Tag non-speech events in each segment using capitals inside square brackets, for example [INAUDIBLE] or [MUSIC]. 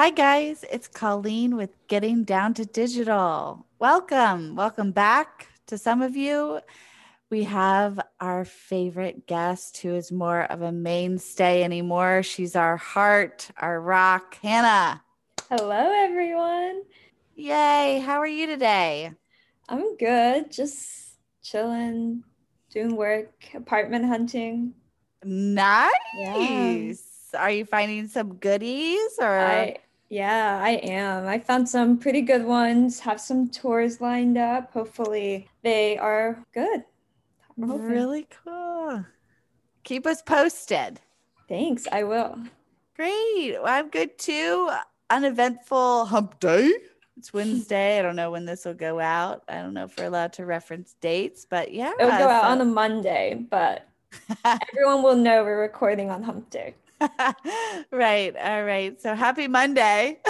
Hi, guys. It's Colleen with Getting Down to Digital. Welcome. Welcome back to some of you. We have our favorite guest who is more of a mainstay anymore. She's our heart, our rock, Hannah. Hello, everyone. Yay. How are you today? I'm good. Just chilling, doing work, apartment hunting. Nice. Yeah. Are you finding some goodies or? I, yeah, I am. I found some pretty good ones, have some tours lined up. Hopefully, they are good. Really cool. Keep us posted. Thanks. I will. Great. Well, I'm good too. Uneventful hump day. It's Wednesday. I don't know when this will go out. I don't know if we're allowed to reference dates, but yeah. It'll go out on a Monday, but [LAUGHS] everyone will know we're recording on hump day. [LAUGHS] right. All right. So happy Monday. [LAUGHS]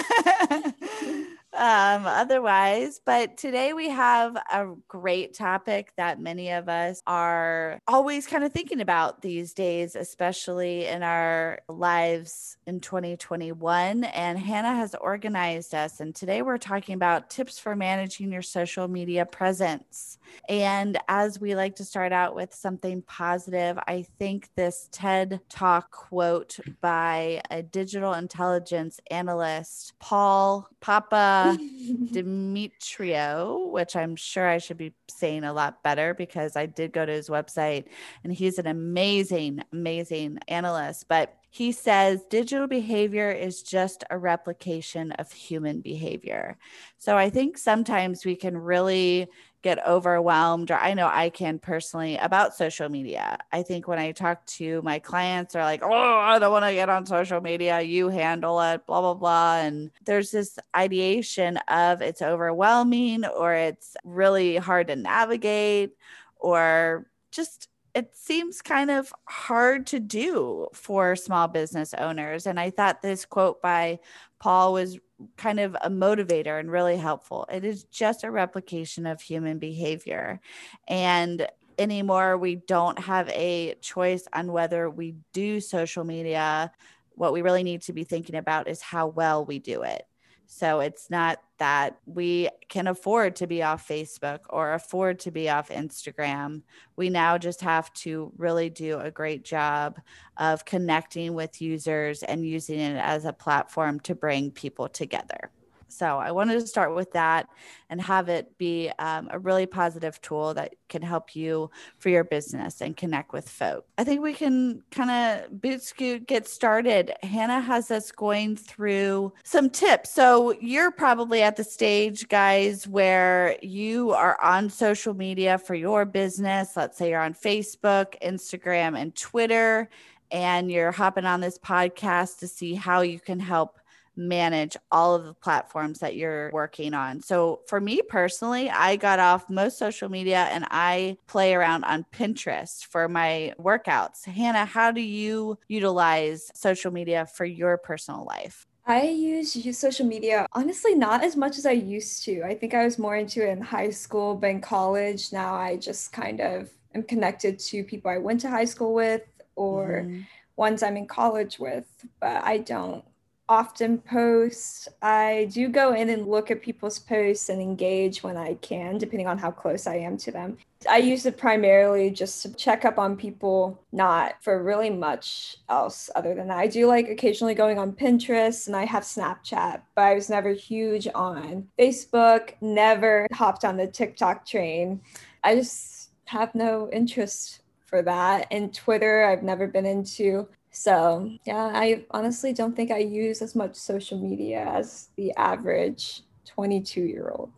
um, otherwise. But today we have a great topic that many of us are always kind of thinking about these days, especially in our lives in 2021. And Hannah has organized us. And today we're talking about tips for managing your social media presence. And as we like to start out with something positive, I think this TED Talk quote by a digital intelligence analyst, Paul Papa [LAUGHS] Demetrio, which I'm sure I should be saying a lot better because I did go to his website and he's an amazing, amazing analyst. But he says digital behavior is just a replication of human behavior. So I think sometimes we can really get overwhelmed or I know I can personally about social media. I think when I talk to my clients are like, "Oh, I don't want to get on social media. You handle it, blah blah blah." And there's this ideation of it's overwhelming or it's really hard to navigate or just it seems kind of hard to do for small business owners. And I thought this quote by Paul was kind of a motivator and really helpful. It is just a replication of human behavior. And anymore, we don't have a choice on whether we do social media. What we really need to be thinking about is how well we do it. So it's not that we can afford to be off Facebook or afford to be off Instagram. We now just have to really do a great job of connecting with users and using it as a platform to bring people together. So I wanted to start with that and have it be um, a really positive tool that can help you for your business and connect with folk. I think we can kind of boot scoot get started. Hannah has us going through some tips. So you're probably at the stage, guys, where you are on social media for your business. Let's say you're on Facebook, Instagram, and Twitter and you're hopping on this podcast to see how you can help manage all of the platforms that you're working on. So for me personally, I got off most social media and I play around on Pinterest for my workouts. Hannah, how do you utilize social media for your personal life? I use, use social media honestly not as much as I used to. I think I was more into it in high school, but in college now I just kind of am connected to people I went to high school with or mm-hmm. ones I'm in college with, but I don't often post. I do go in and look at people's posts and engage when I can, depending on how close I am to them. I use it primarily just to check up on people, not for really much else other than that. I do like occasionally going on Pinterest and I have Snapchat, but I was never huge on Facebook, never hopped on the TikTok train. I just have no interest for that. And Twitter, I've never been into. So, yeah, I honestly don't think I use as much social media as the average 22 year old.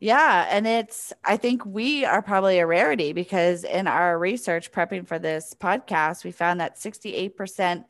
Yeah. And it's, I think we are probably a rarity because in our research prepping for this podcast, we found that 68%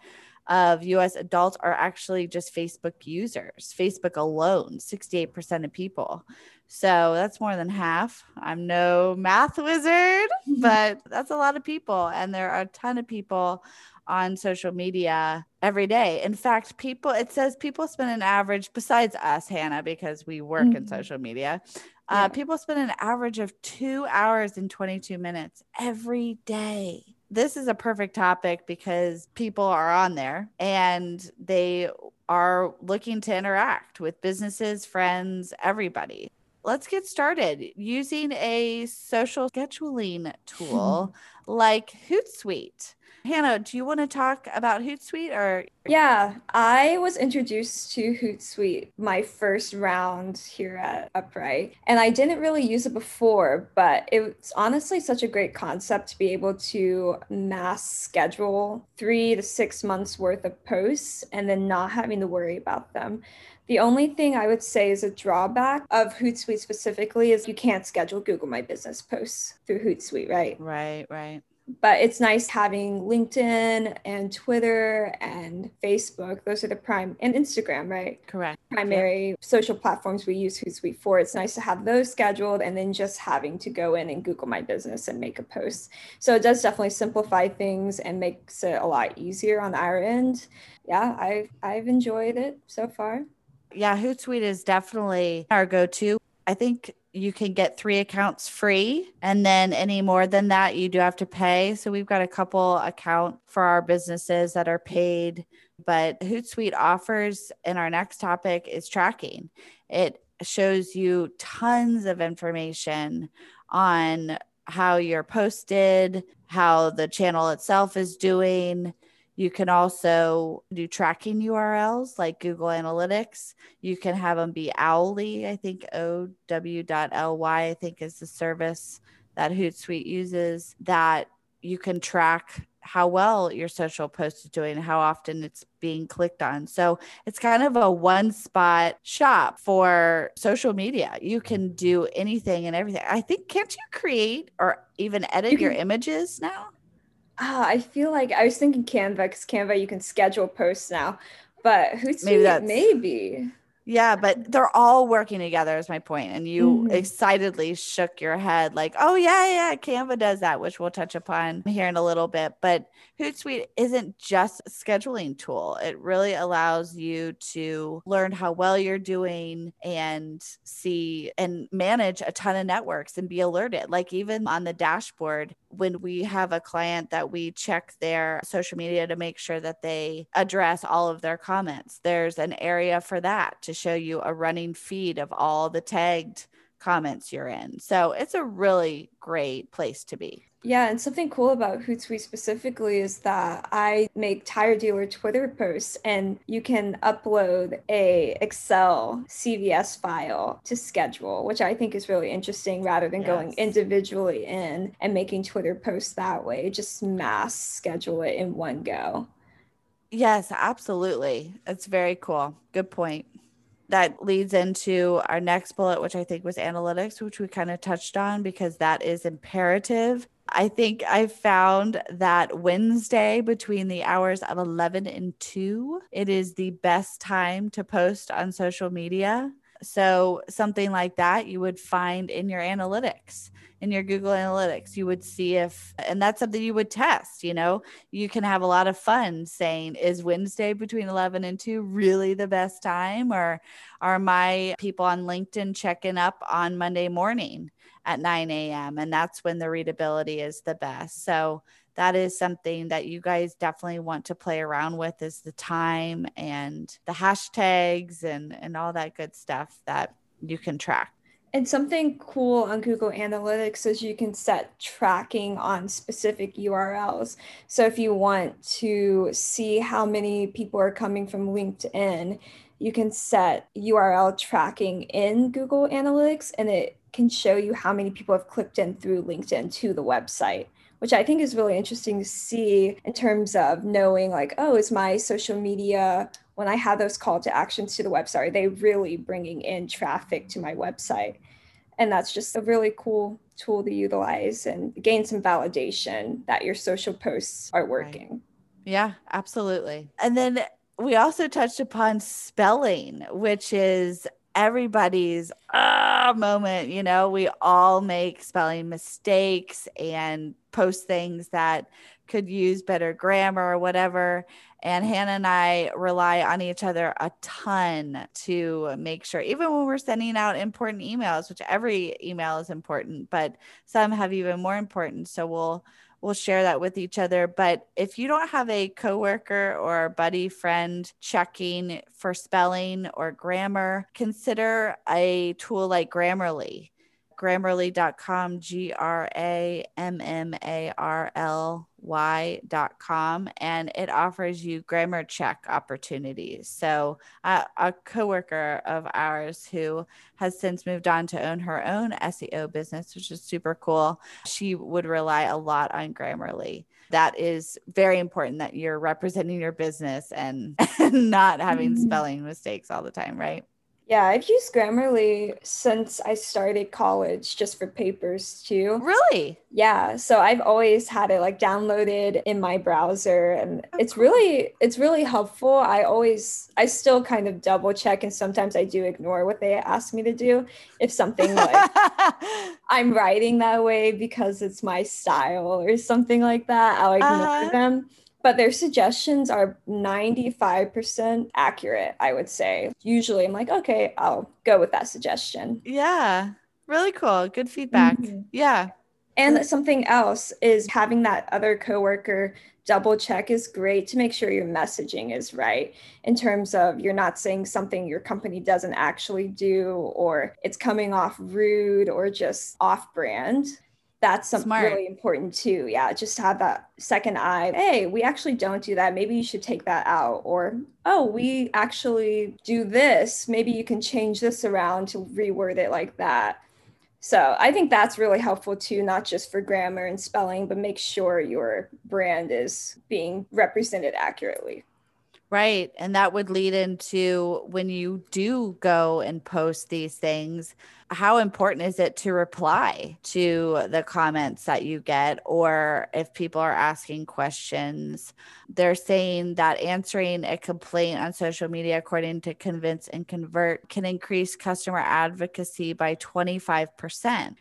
of US adults are actually just Facebook users, Facebook alone, 68% of people. So that's more than half. I'm no math wizard, [LAUGHS] but that's a lot of people. And there are a ton of people on social media every day. In fact, people, it says people spend an average, besides us, Hannah, because we work mm-hmm. in social media, uh, yeah. people spend an average of two hours and 22 minutes every day. This is a perfect topic because people are on there and they are looking to interact with businesses, friends, everybody. Let's get started using a social scheduling tool [LAUGHS] like Hootsuite. Hannah, do you want to talk about Hootsuite or? Yeah, I was introduced to Hootsuite my first round here at Upright, and I didn't really use it before, but it's honestly such a great concept to be able to mass schedule three to six months worth of posts and then not having to worry about them. The only thing I would say is a drawback of Hootsuite specifically is you can't schedule Google My Business posts through Hootsuite, right? Right, right but it's nice having LinkedIn and Twitter and Facebook. Those are the prime and Instagram, right? Correct. Primary yeah. social platforms we use Hootsuite for. It's nice to have those scheduled and then just having to go in and Google My Business and make a post. So it does definitely simplify things and makes it a lot easier on our end. Yeah, I've I've enjoyed it so far. Yeah, Hootsuite is definitely our go-to. I think you can get three accounts free and then any more than that you do have to pay so we've got a couple account for our businesses that are paid but hootsuite offers in our next topic is tracking it shows you tons of information on how you're posted how the channel itself is doing you can also do tracking URLs like Google Analytics. You can have them be Owly, I think ow.ly, I think is the service that Hootsuite uses that you can track how well your social post is doing, how often it's being clicked on. So it's kind of a one spot shop for social media. You can mm-hmm. do anything and everything. I think, can't you create or even edit your images now? Ah, I feel like I was thinking Canva because Canva you can schedule posts now, but Hootsuite maybe that's maybe. Yeah, but they're all working together is my point. And you mm-hmm. excitedly shook your head like, oh yeah, yeah, Canva does that, which we'll touch upon here in a little bit. But Hootsuite isn't just a scheduling tool. It really allows you to learn how well you're doing and see and manage a ton of networks and be alerted. Like even on the dashboard, when we have a client that we check their social media to make sure that they address all of their comments, there's an area for that to show you a running feed of all the tagged comments you're in. So it's a really great place to be. Yeah, and something cool about Hootsuite specifically is that I make tire dealer Twitter posts and you can upload a Excel CVS file to schedule, which I think is really interesting rather than yes. going individually in and making Twitter posts that way. Just mass schedule it in one go. Yes, absolutely. It's very cool. Good point that leads into our next bullet, which I think was analytics, which we kind of touched on because that is imperative. I think I found that Wednesday between the hours of 11 and 2, it is the best time to post on social media. So, something like that you would find in your analytics in your Google Analytics. You would see if, and that's something you would test. You know, you can have a lot of fun saying, is Wednesday between 11 and 2 really the best time? Or are my people on LinkedIn checking up on Monday morning at 9 a.m.? And that's when the readability is the best. So, that is something that you guys definitely want to play around with is the time and the hashtags and and all that good stuff that you can track and something cool on Google Analytics is you can set tracking on specific URLs. So if you want to see how many people are coming from LinkedIn, you can set URL tracking in Google Analytics and it can show you how many people have clicked in through LinkedIn to the website, which I think is really interesting to see in terms of knowing, like, oh, is my social media when I have those call to actions to the website, are they really bringing in traffic to my website? And that's just a really cool tool to utilize and gain some validation that your social posts are working. Right. Yeah, absolutely. And then we also touched upon spelling, which is everybody's ah moment. You know, we all make spelling mistakes and post things that could use better grammar or whatever. And Hannah and I rely on each other a ton to make sure, even when we're sending out important emails, which every email is important, but some have even more importance. So we'll we'll share that with each other. But if you don't have a coworker or buddy friend checking for spelling or grammar, consider a tool like Grammarly grammarly.com, G R A M M A R L Y.com, and it offers you grammar check opportunities. So, uh, a coworker of ours who has since moved on to own her own SEO business, which is super cool, she would rely a lot on Grammarly that is very important that you're representing your business and, and [LAUGHS] not having mm-hmm. spelling mistakes all the time, right? Yeah, I've used Grammarly since I started college just for papers too. Really? Yeah, so I've always had it like downloaded in my browser and oh, it's really it's really helpful. I always I still kind of double check and sometimes I do ignore what they ask me to do if something like [LAUGHS] I'm writing that way because it's my style or something like that. I'll ignore uh-huh. them but their suggestions are 95% accurate, I would say. Usually I'm like, okay, I'll go with that suggestion. Yeah. Really cool. Good feedback. Mm-hmm. Yeah. And something else is having that other coworker double check is great to make sure your messaging is right in terms of you're not saying something your company doesn't actually do or it's coming off rude or just off brand that's something Smart. really important too. Yeah, just have that second eye. Hey, we actually don't do that. Maybe you should take that out. Or, oh, we actually do this. Maybe you can change this around to reword it like that. So I think that's really helpful too, not just for grammar and spelling, but make sure your brand is being represented accurately. Right. And that would lead into when you do go and post these things, how important is it to reply to the comments that you get? Or if people are asking questions, they're saying that answering a complaint on social media, according to Convince and Convert, can increase customer advocacy by 25%.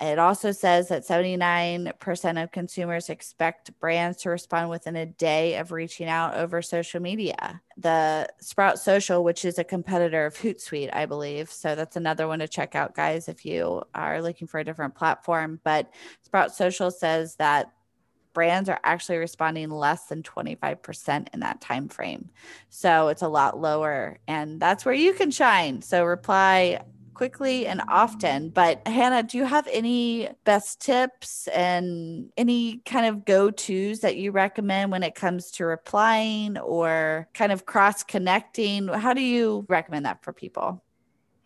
It also says that 79% of consumers expect brands to respond within a day of reaching out over social media. The Sprout Social, which is a competitor of Hootsuite, I believe. So that's another one to check out, guys, if you are looking for a different platform. But Sprout Social says that brands are actually responding less than 25% in that time frame. So it's a lot lower and that's where you can shine. So reply quickly and often. But Hannah, do you have any best tips and any kind of go tos that you recommend when it comes to replying or kind of cross connecting? How do you recommend that for people?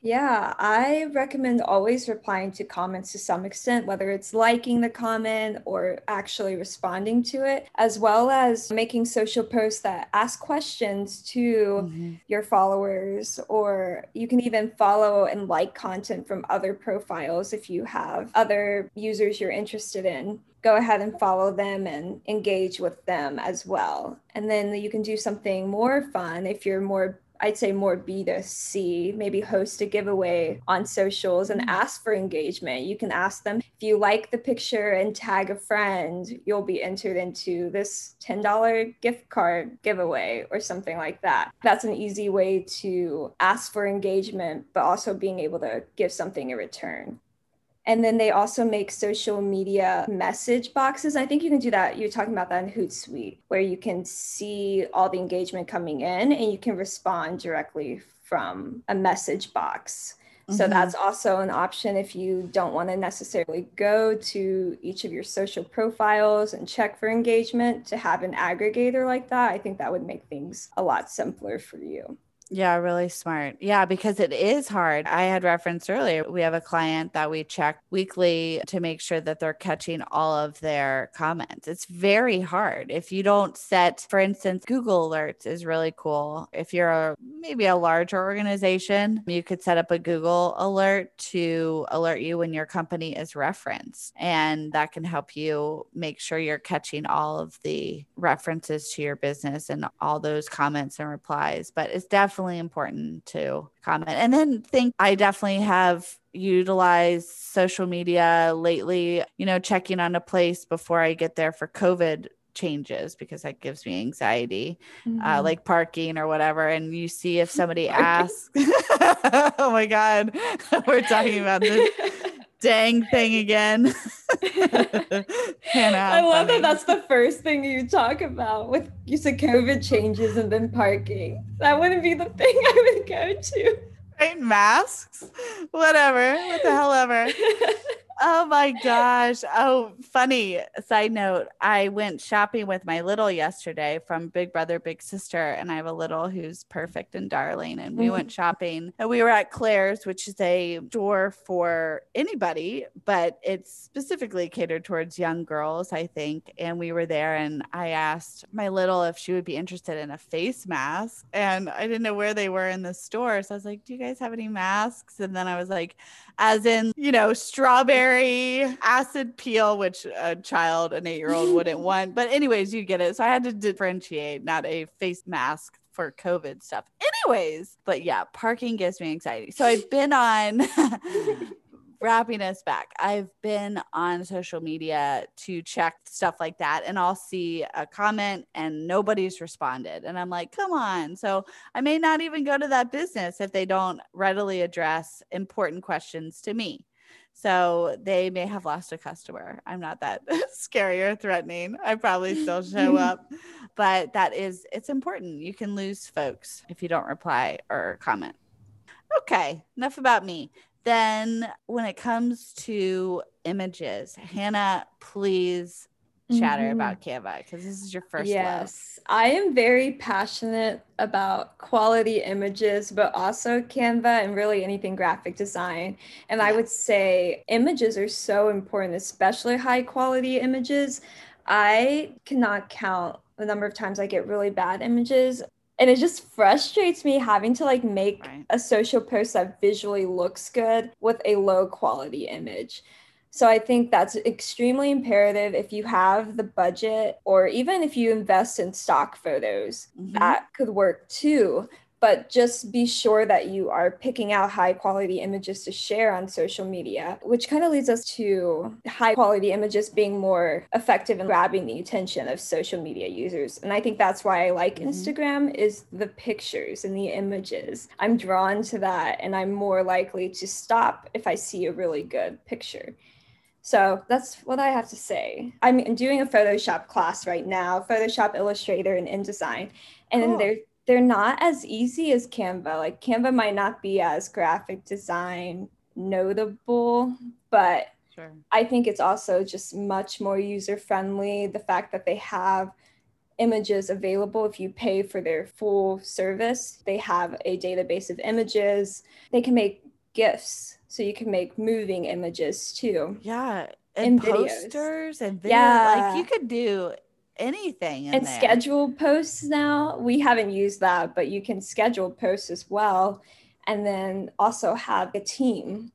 Yeah, I recommend always replying to comments to some extent, whether it's liking the comment or actually responding to it, as well as making social posts that ask questions to mm-hmm. your followers, or you can even follow and like content from other profiles if you have other users you're interested in go ahead and follow them and engage with them as well. And then you can do something more fun if you're more I'd say more B2C, maybe host a giveaway on socials and mm. ask for engagement. You can ask them if you like the picture and tag a friend, you'll be entered into this $10 gift card giveaway or something like that. That's an easy way to ask for engagement, but also being able to give something in return. And then they also make social media message boxes. I think you can do that. You're talking about that in Hootsuite, where you can see all the engagement coming in and you can respond directly from a message box. Mm-hmm. So that's also an option if you don't want to necessarily go to each of your social profiles and check for engagement to have an aggregator like that. I think that would make things a lot simpler for you. Yeah, really smart. Yeah, because it is hard. I had referenced earlier, we have a client that we check weekly to make sure that they're catching all of their comments. It's very hard. If you don't set, for instance, Google Alerts is really cool. If you're a, maybe a larger organization, you could set up a Google alert to alert you when your company is referenced. And that can help you make sure you're catching all of the references to your business and all those comments and replies. But it's definitely definitely important to comment. And then think I definitely have utilized social media lately, you know, checking on a place before I get there for COVID changes because that gives me anxiety, uh, mm-hmm. uh, like parking or whatever. And you see if [LAUGHS] somebody asks, [LAUGHS] oh my God, [LAUGHS] we're talking about this dang thing again. [LAUGHS] Hannah, I love that that's the first thing you talk about with you said COVID changes and then parking. That wouldn't be the thing I would go to. right masks, whatever, what the hell ever. [LAUGHS] Oh my gosh. Oh, funny side note. I went shopping with my little yesterday from Big Brother, Big Sister, and I have a little who's perfect and darling. And we went mm-hmm. shopping and we were at Claire's, which is a store for anybody, but it's specifically catered towards young girls, I think. And we were there and I asked my little if she would be interested in a face mask. And I didn't know where they were in the store. So I was like, Do you guys have any masks? And then I was like, as in, you know, strawberry acid peel, which a child, an eight year old [LAUGHS] wouldn't want. But, anyways, you get it. So I had to differentiate, not a face mask for COVID stuff. Anyways, but yeah, parking gives me anxiety. So I've been on. [LAUGHS] [LAUGHS] Wrapping us back, I've been on social media to check stuff like that, and I'll see a comment and nobody's responded. And I'm like, come on. So I may not even go to that business if they don't readily address important questions to me. So they may have lost a customer. I'm not that [LAUGHS] scary or threatening. I probably still show up, [LAUGHS] but that is, it's important. You can lose folks if you don't reply or comment. Okay, enough about me. Then when it comes to images, Hannah, please chatter Mhm. about Canva because this is your first love. yes, I am very passionate about quality images, but also Canva and really anything graphic design. And I would say images are so important, especially high quality images. I cannot count the number of times I get really bad images. And it just frustrates me having to like make Right. a social post that visually looks good with a low quality image. So I think that's extremely imperative if you have the budget or even if you invest in stock photos, Mhm. that could work too. But just be sure that you are picking out high quality images to share on social media, which kind of leads us to high quality images being more effective in grabbing the attention of social media users. And I think that's why I like Mhm. Instagram is the pictures and the images. I'm drawn to that and I'm more likely to stop if I see a really good picture. So that's what I have to say. I'm doing a Photoshop class right now, Photoshop, Illustrator, and InDesign, and Cool. they're they're not as easy as Canva. Like Canva might not be as graphic design notable, but Sure. I think it's also just much more user friendly. The fact that they have images available if you pay for their full service, they have a database of images. They can make GIFs, so you can make moving images too. Yeah. And videos. posters and video. Yeah. Like you could do anything in and there. schedule posts now. We haven't used that, but you can schedule posts as well. And then also have a team.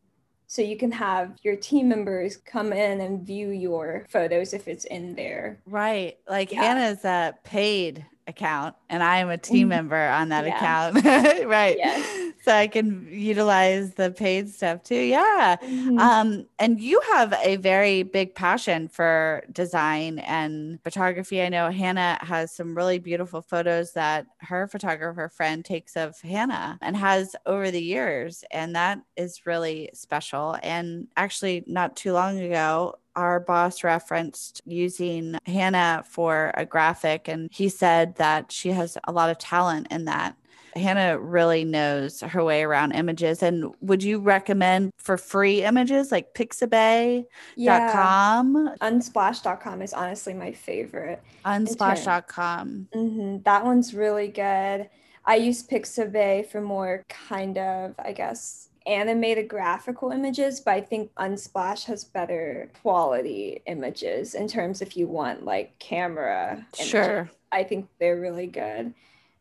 So you can have your team members come in and view your photos if it's in there. Right. Like Yeah. Hannah's a paid account and I am a team Mhm. member on that Yeah. account. [LAUGHS] right. Yes. So I can utilize the paid stuff too. Yeah. Mhm. Um, and you have a very big passion for design and photography. I know Hannah has some really beautiful photos that her photographer friend takes of Hannah and has over the years. And that is really special. And actually, not too long ago, our boss referenced using Hannah for a graphic, and he said that she has a lot of talent in that. Hannah really knows her way around images. And would you recommend for free images like pixabay.com, yeah. Unsplash.com is honestly my favorite. unsplash.com? hmm That one's really good. I use Pixabay for more kind of, I guess, animated graphical images, but I think Unsplash has better quality images in terms if you want like camera. images. Sure. I think they're really good.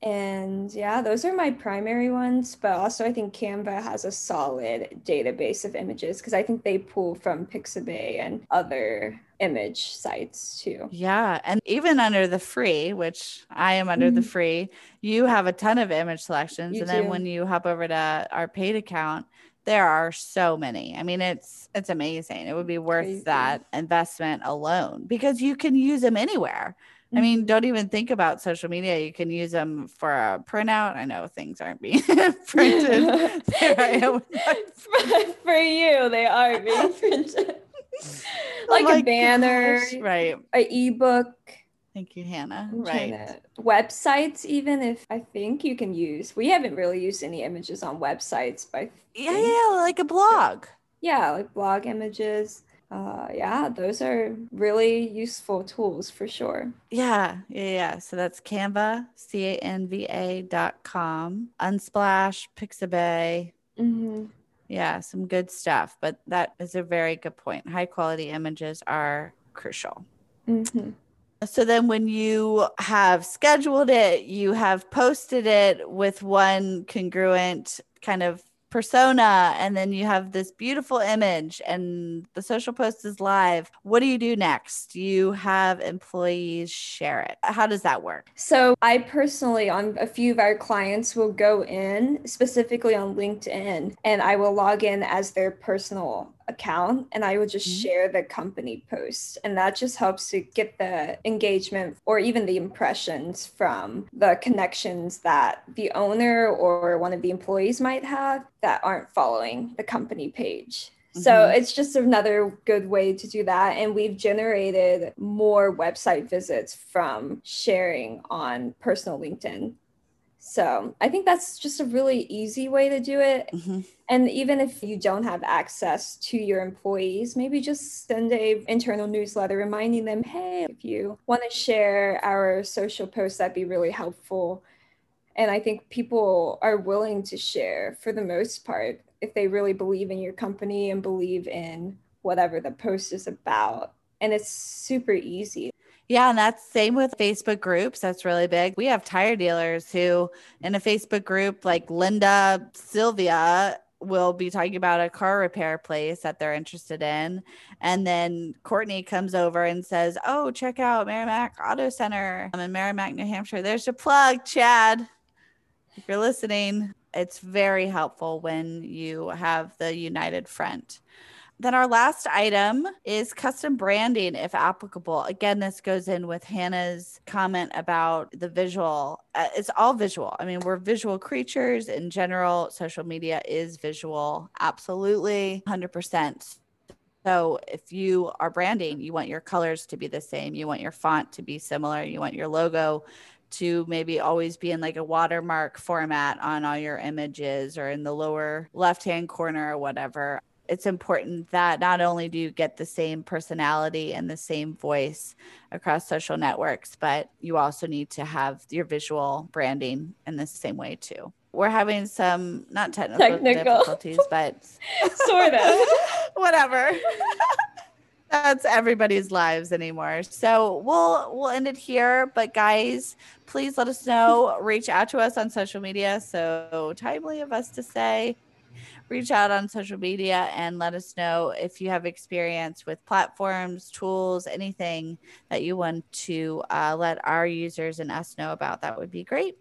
And yeah, those are my primary ones, but also I think Canva has a solid database of images because I think they pull from Pixabay and other image sites too. Yeah. And even under the free, which I am under the Mhm. free, you have a ton of image selections. You and then when you hop over to our paid account, there are so many. I mean, it's it's amazing. It would be worth Crazy. that investment alone because you can use them anywhere. I mean, Mm-hmm. don't even think about social media. You can use them for a printout. I know things aren't being [LAUGHS] printed. [LAUGHS] [LAUGHS] There I am for, for you, they are being printed. like oh a banner, gosh. right? A ebook. Thank you, Hannah. Right. Websites, even if I think you can use. We haven't really used any images on websites, but yeah, yeah, like a blog. Yeah, like blog images uh, yeah, those are really useful tools for sure. Yeah, yeah, yeah. So that's Canva, C A N V A dot com, Unsplash, Pixabay. Mm-hmm. Yeah, some good stuff. But that is a very good point. High quality images are crucial. Mm-hmm. So then, when you have scheduled it, you have posted it with one congruent kind of persona and then you have this beautiful image and the social post is live. What do you do next? You have employees share it? How does that work? So i personally on a few of our clients will go in specifically on linkedin and i will log in as their personal account and I would just mm-hmm. share the company post. And that just helps to get the engagement or even the impressions from the connections that the owner or one of the employees might have that aren't following the company page. So mm-hmm. it's just another good way to do that. And we've generated more website visits from sharing on personal LinkedIn so I think that's just a really easy way to do it. Mm-hmm. And even if you don't have access to your employees, maybe just send a internal newsletter reminding them, hey, if you want to share our social posts, that'd be really helpful. And I think people are willing to share for the most part if they really believe in your company and believe in whatever the post is about. And it's super easy. Yeah, and that's same with Facebook groups. That's really big. We have tire dealers who in a Facebook group like Linda Sylvia will be talking about a car repair place that they're interested in. And then Courtney comes over and says, Oh, check out Merrimack Auto Center I'm in Merrimack, New Hampshire. There's your plug, Chad. If you're listening, it's very helpful when you have the united front. Then our last item is custom branding, if applicable. Again, this goes in with Hannah's comment about the visual. Uh, it's all visual. I mean, we're visual creatures in general. Social media is visual, absolutely, 100%. So if you are branding, you want your colors to be the same, you want your font to be similar, you want your logo to maybe always be in like a watermark format on all your images or in the lower left hand corner or whatever it's important that not only do you get the same personality and the same voice across social networks, but you also need to have your visual branding in the same way too. We're having some not technical, technical. difficulties, but [LAUGHS] sort of [LAUGHS] whatever. [LAUGHS] That's everybody's lives anymore. So we'll we'll end it here. But guys, please let us know. Reach out to us on social media. So timely of us to say reach out on social media and let us know if you have experience with platforms, tools, anything that you want to uh, let our users and us know about. That would be great.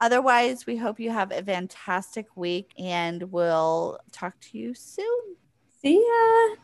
Otherwise, we hope you have a fantastic week and we'll talk to you soon. See ya.